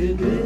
good.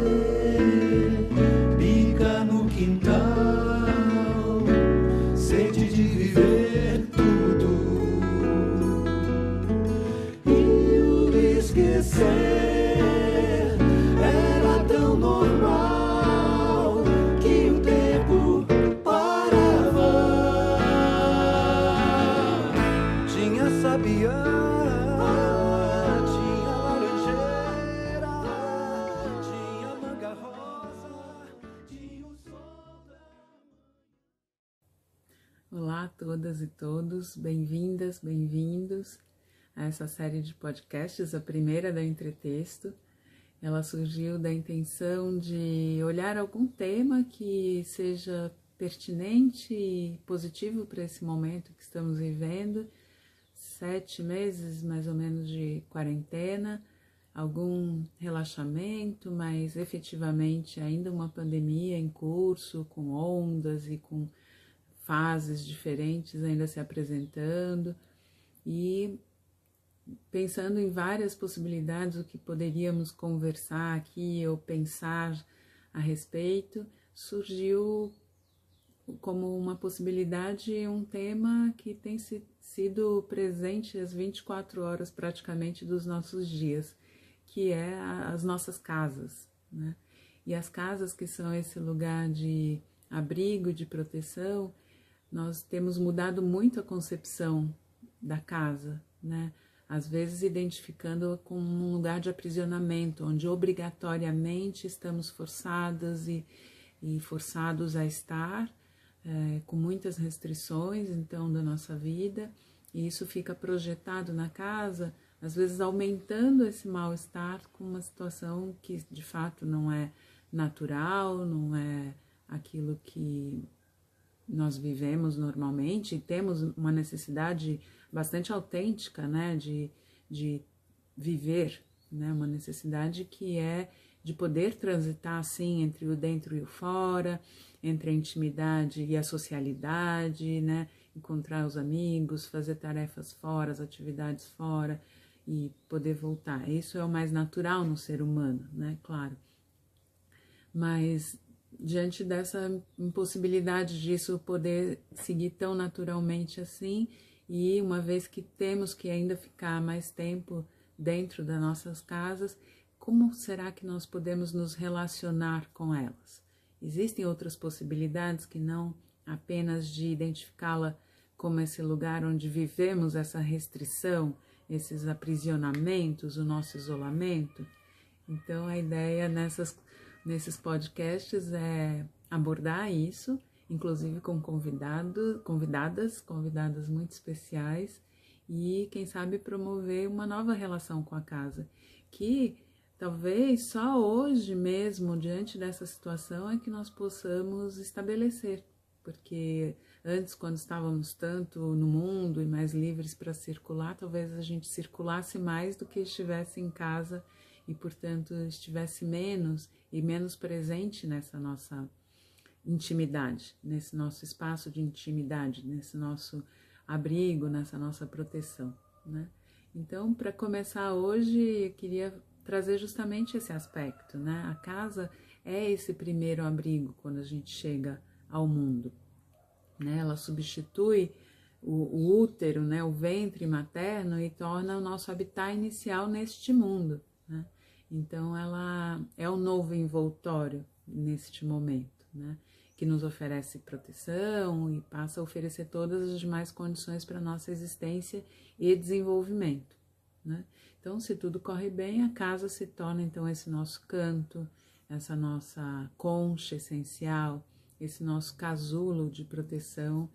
E todos, bem-vindas, bem-vindos a essa série de podcasts, a primeira da Entretexto. Ela surgiu da intenção de olhar algum tema que seja pertinente e positivo para esse momento que estamos vivendo, sete meses mais ou menos de quarentena, algum relaxamento, mas efetivamente ainda uma pandemia em curso, com ondas e com fases diferentes ainda se apresentando e pensando em várias possibilidades o que poderíamos conversar aqui ou pensar a respeito, surgiu como uma possibilidade um tema que tem se- sido presente às 24 horas praticamente dos nossos dias, que é a- as nossas casas, né? E as casas que são esse lugar de abrigo, de proteção, nós temos mudado muito a concepção da casa, né? Às vezes identificando como um lugar de aprisionamento, onde obrigatoriamente estamos forçadas e, e forçados a estar, eh, com muitas restrições, então, da nossa vida, e isso fica projetado na casa, às vezes aumentando esse mal-estar com uma situação que de fato não é natural, não é aquilo que nós vivemos normalmente e temos uma necessidade bastante autêntica, né, de, de viver, né, uma necessidade que é de poder transitar assim entre o dentro e o fora, entre a intimidade e a socialidade, né, encontrar os amigos, fazer tarefas fora, as atividades fora e poder voltar. Isso é o mais natural no ser humano, né, claro. Mas diante dessa impossibilidade disso poder seguir tão naturalmente assim, e uma vez que temos que ainda ficar mais tempo dentro das nossas casas, como será que nós podemos nos relacionar com elas? Existem outras possibilidades que não apenas de identificá-la como esse lugar onde vivemos essa restrição, esses aprisionamentos, o nosso isolamento? Então, a ideia nessas, nesses podcasts é abordar isso, inclusive com convidado, convidadas, convidadas muito especiais, e quem sabe promover uma nova relação com a casa, que talvez só hoje mesmo, diante dessa situação, é que nós possamos estabelecer, porque antes, quando estávamos tanto no mundo e mais livres para circular, talvez a gente circulasse mais do que estivesse em casa e, portanto, estivesse menos e menos presente nessa nossa intimidade, nesse nosso espaço de intimidade, nesse nosso abrigo, nessa nossa proteção, né? Então, para começar hoje, eu queria trazer justamente esse aspecto, né? A casa é esse primeiro abrigo quando a gente chega ao mundo, né? Ela substitui o, útero, né? O ventre materno e torna o nosso habitat inicial neste mundo, né? Então, ela é o novo envoltório neste momento, né? Que nos oferece proteção e passa a oferecer todas as demais condições para nossa existência e desenvolvimento, né? Então, se tudo corre bem, a casa se torna então esse nosso canto, essa nossa concha essencial, esse nosso casulo de proteção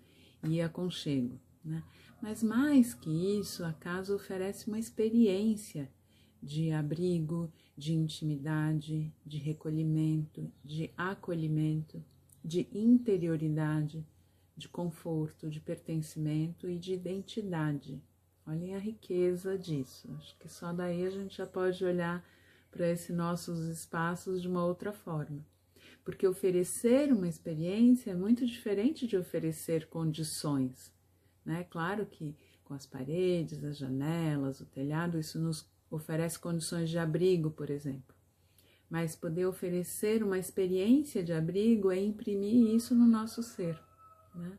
e aconchego, né? Mas mais que isso, a casa oferece uma experiência de abrigo, de intimidade, de recolhimento, de acolhimento, de interioridade, de conforto, de pertencimento e de identidade. Olhem a riqueza disso. Acho que só daí a gente já pode olhar para esses nossos espaços de uma outra forma. Porque oferecer uma experiência é muito diferente de oferecer condições. Né? Claro que com as paredes, as janelas, o telhado, isso nos oferece condições de abrigo, por exemplo. mas poder oferecer uma experiência de abrigo é imprimir isso no nosso ser, né?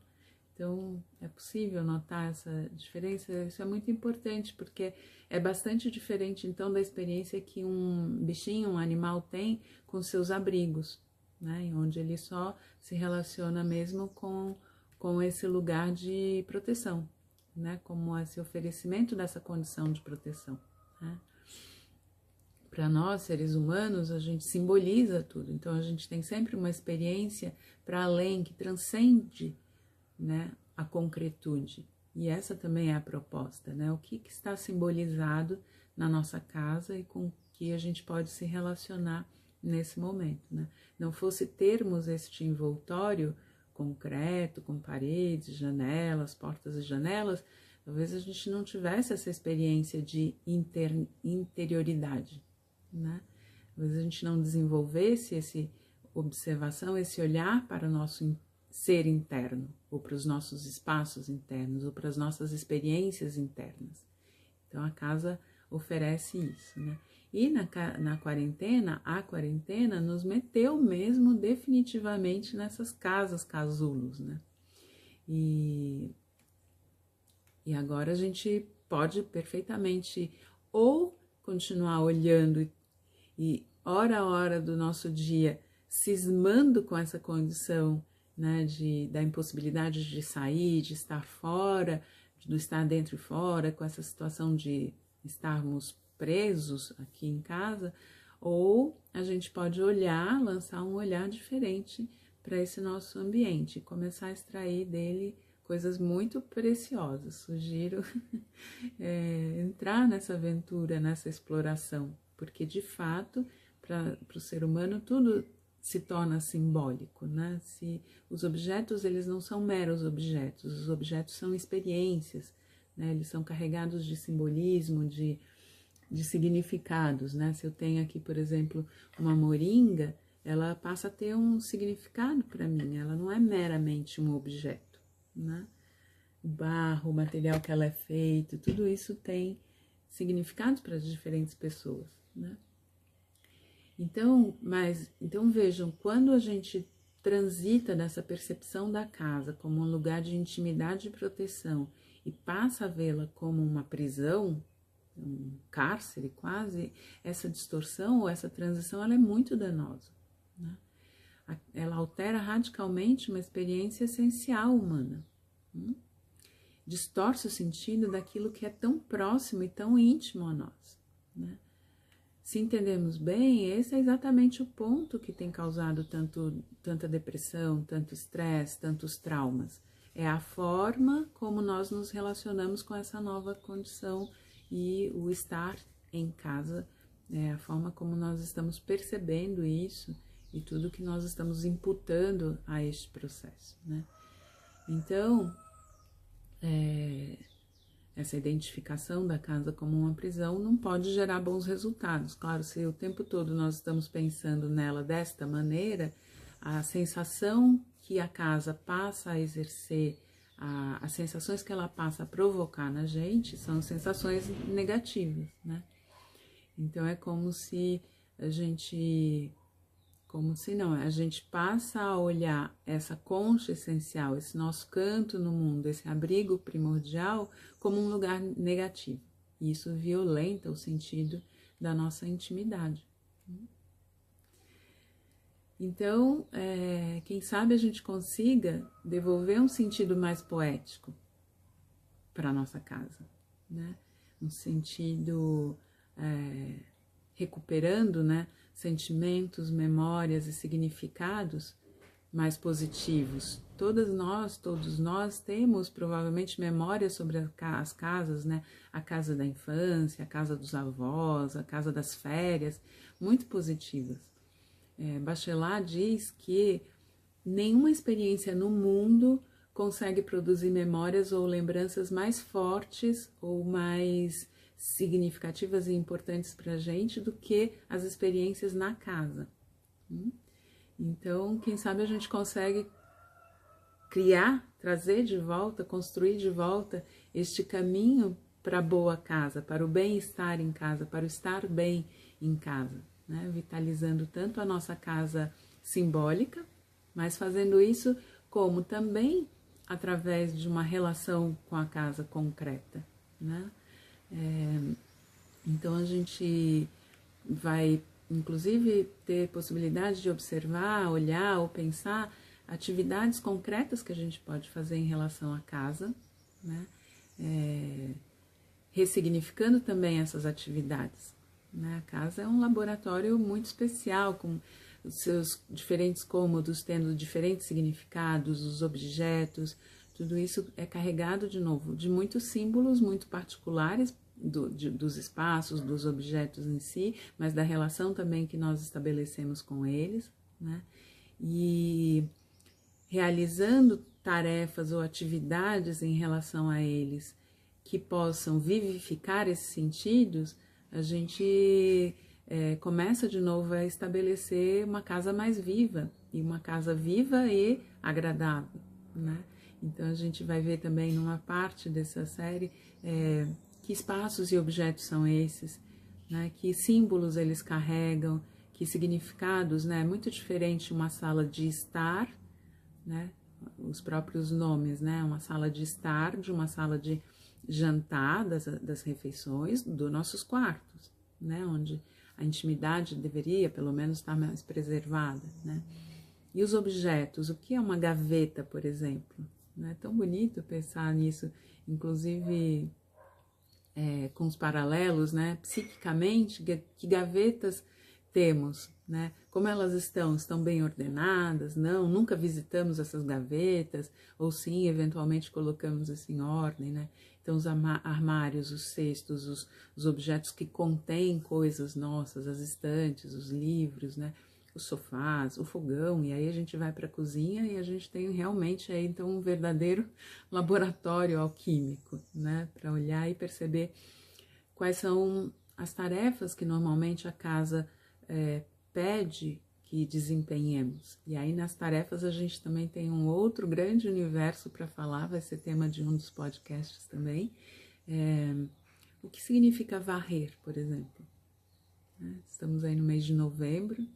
Então, é possível notar essa diferença? Isso é muito importante, porque é bastante diferente, então, da experiência que um bichinho, um animal tem com seus abrigos, né? Onde ele só se relaciona mesmo com, com esse lugar de proteção, né? Como esse oferecimento dessa condição de proteção, né? Para nós, seres humanos, a gente simboliza tudo, então a gente tem sempre uma experiência para além, que transcende né, a concretude. E essa também é a proposta, né? O que, que está simbolizado na nossa casa e com que a gente pode se relacionar nesse momento, né? Não fosse termos este envoltório concreto, com paredes, janelas, portas e janelas, talvez a gente não tivesse essa experiência de inter, interioridade, né? Talvez a gente não desenvolvesse esse observação, esse olhar para o nosso ser interno, ou para os nossos espaços internos, ou para as nossas experiências internas. Então a casa oferece isso, né? E na, na quarentena, a quarentena nos meteu mesmo definitivamente nessas casas casulos, né? E, e agora a gente pode perfeitamente ou continuar olhando e, hora a hora do nosso dia cismando com essa condição né, de, da impossibilidade de sair, de estar fora, de estar dentro e fora, com essa situação de estarmos presos aqui em casa, ou a gente pode olhar, lançar um olhar diferente para esse nosso ambiente começar a extrair dele coisas muito preciosas. Sugiro é, entrar nessa aventura, nessa exploração, porque de fato, para o ser humano, tudo se torna simbólico, né? Se os objetos eles não são meros objetos, os objetos são experiências, né? Eles são carregados de simbolismo, de, de significados, né? Se eu tenho aqui, por exemplo, uma moringa, ela passa a ter um significado para mim, ela não é meramente um objeto, né? O barro, o material que ela é feito, tudo isso tem significados para as diferentes pessoas, né? Então, mas então vejam, quando a gente transita nessa percepção da casa como um lugar de intimidade e proteção e passa a vê-la como uma prisão, um cárcere quase, essa distorção ou essa transição ela é muito danosa. Ela altera radicalmente uma experiência essencial humana. Hum? Distorce o sentido daquilo que é tão próximo e tão íntimo a nós. Né? Se entendemos bem, esse é exatamente o ponto que tem causado tanto, tanta depressão, tanto estresse, tantos traumas. É a forma como nós nos relacionamos com essa nova condição e o estar em casa, é a forma como nós estamos percebendo isso e tudo que nós estamos imputando a este processo, né? Então, é, essa identificação da casa como uma prisão não pode gerar bons resultados. Claro, se o tempo todo nós estamos pensando nela desta maneira, a sensação que a casa passa a exercer, a, as sensações que ela passa a provocar na gente são sensações negativas, né? Então é como se a gente como se não, a gente passa a olhar essa concha essencial, esse nosso canto no mundo, esse abrigo primordial, como um lugar negativo. E isso violenta o sentido da nossa intimidade. Então, é, quem sabe a gente consiga devolver um sentido mais poético para a nossa casa, né? Um sentido é, recuperando, né? Sentimentos, memórias e significados mais positivos. Todas nós, todos nós temos provavelmente memórias sobre as casas, né? A casa da infância, a casa dos avós, a casa das férias, muito positivas. É, Bachelard diz que nenhuma experiência no mundo consegue produzir memórias ou lembranças mais fortes ou mais significativas e importantes para a gente do que as experiências na casa. Hum? Então, quem sabe a gente consegue criar, trazer de volta, construir de volta este caminho para a boa casa, para o bem-estar em casa, para o estar bem em casa. né? vitalizando tanto a nossa casa simbólica, mas fazendo isso como também através de uma relação com a casa concreta. Né? É, então a gente vai, inclusive, ter possibilidade de observar, olhar ou pensar atividades concretas que a gente pode fazer em relação à casa, né? É, ressignificando também essas atividades. Né? A casa é um laboratório muito especial, com os seus diferentes cômodos tendo diferentes significados, os objetos, tudo isso é carregado de novo de muitos símbolos muito particulares do, de, dos espaços, dos objetos em si, mas da relação também que nós estabelecemos com eles, né? E realizando tarefas ou atividades em relação a eles que possam vivificar esses sentidos, a gente é, começa de novo a estabelecer uma casa mais viva e uma casa viva e agradável, né? Então a gente vai ver também numa parte dessa série é, que espaços e objetos são esses, né? Que símbolos eles carregam, que significados, né? É muito diferente uma sala de estar, né? Os próprios nomes, né? Uma sala de estar de uma sala de jantar das, das refeições dos nossos quartos, né? Onde a intimidade deveria, pelo menos, estar mais preservada, né? E os objetos, o que é uma gaveta, por exemplo? É tão bonito pensar nisso, inclusive é, com os paralelos, né? Psiquicamente, que gavetas temos, né? Como elas estão? Estão bem ordenadas? Não? Nunca visitamos essas gavetas? Ou sim, eventualmente colocamos isso em ordem, né? Então, os armários, os cestos, os, os objetos que contêm coisas nossas, as estantes, os livros, né? Os sofás, o fogão, e aí a gente vai para a cozinha e a gente tem realmente aí então um verdadeiro laboratório alquímico, né? Para olhar e perceber quais são as tarefas que normalmente a casa é, pede que desempenhemos. E aí nas tarefas a gente também tem um outro grande universo para falar, vai ser tema de um dos podcasts também. É, o que significa varrer, por exemplo? Né? Estamos aí no mês de novembro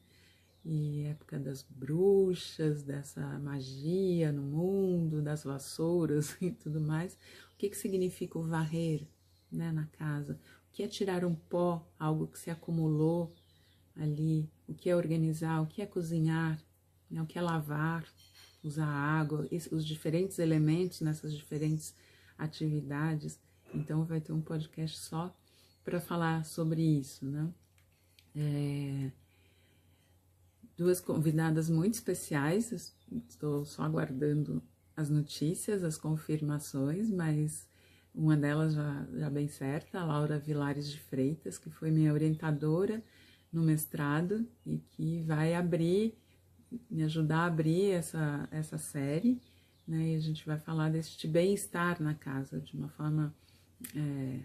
e época das bruxas, dessa magia no mundo, das vassouras e tudo mais. O que, que significa o varrer né, na casa? O que é tirar um pó, algo que se acumulou ali, o que é organizar, o que é cozinhar, né, o que é lavar, usar água, os diferentes elementos nessas diferentes atividades. Então vai ter um podcast só para falar sobre isso, né? É, duas convidadas muito especiais, estou só aguardando as notícias, as confirmações, mas uma delas já, já bem certa, a Laura Vilares de Freitas, que foi minha orientadora no mestrado e que vai abrir, me ajudar a abrir essa, essa série, né? E a gente vai falar deste bem-estar na casa de uma forma é,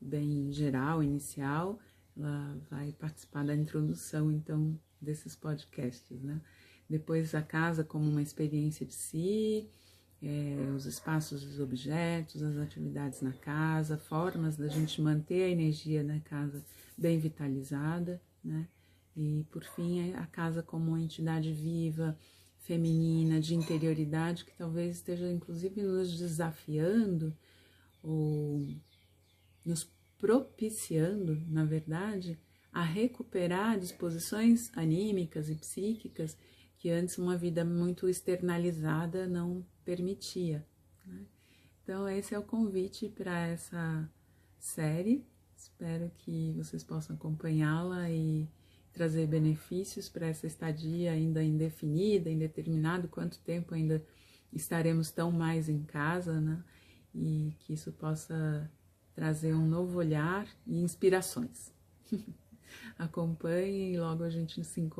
bem geral, inicial. Ela vai participar da introdução, então, desses podcasts, né? Depois a casa como uma experiência de si, é, os espaços, os objetos, as atividades na casa, formas da gente manter a energia na casa bem vitalizada né? E por fim, a casa como uma entidade viva, feminina, de interioridade, que talvez esteja inclusive nos desafiando ou nos propiciando, na verdade, a recuperar disposições anímicas e psíquicas que antes uma vida muito externalizada não permitia. Né? Então, esse é o convite para essa série Espero que vocês possam acompanhá-la e trazer benefícios para essa estadia ainda indefinida, indeterminado quanto tempo ainda estaremos tão mais em casa, né? E que isso possa trazer um novo olhar e inspirações. Acompanhem e logo a gente se encontra.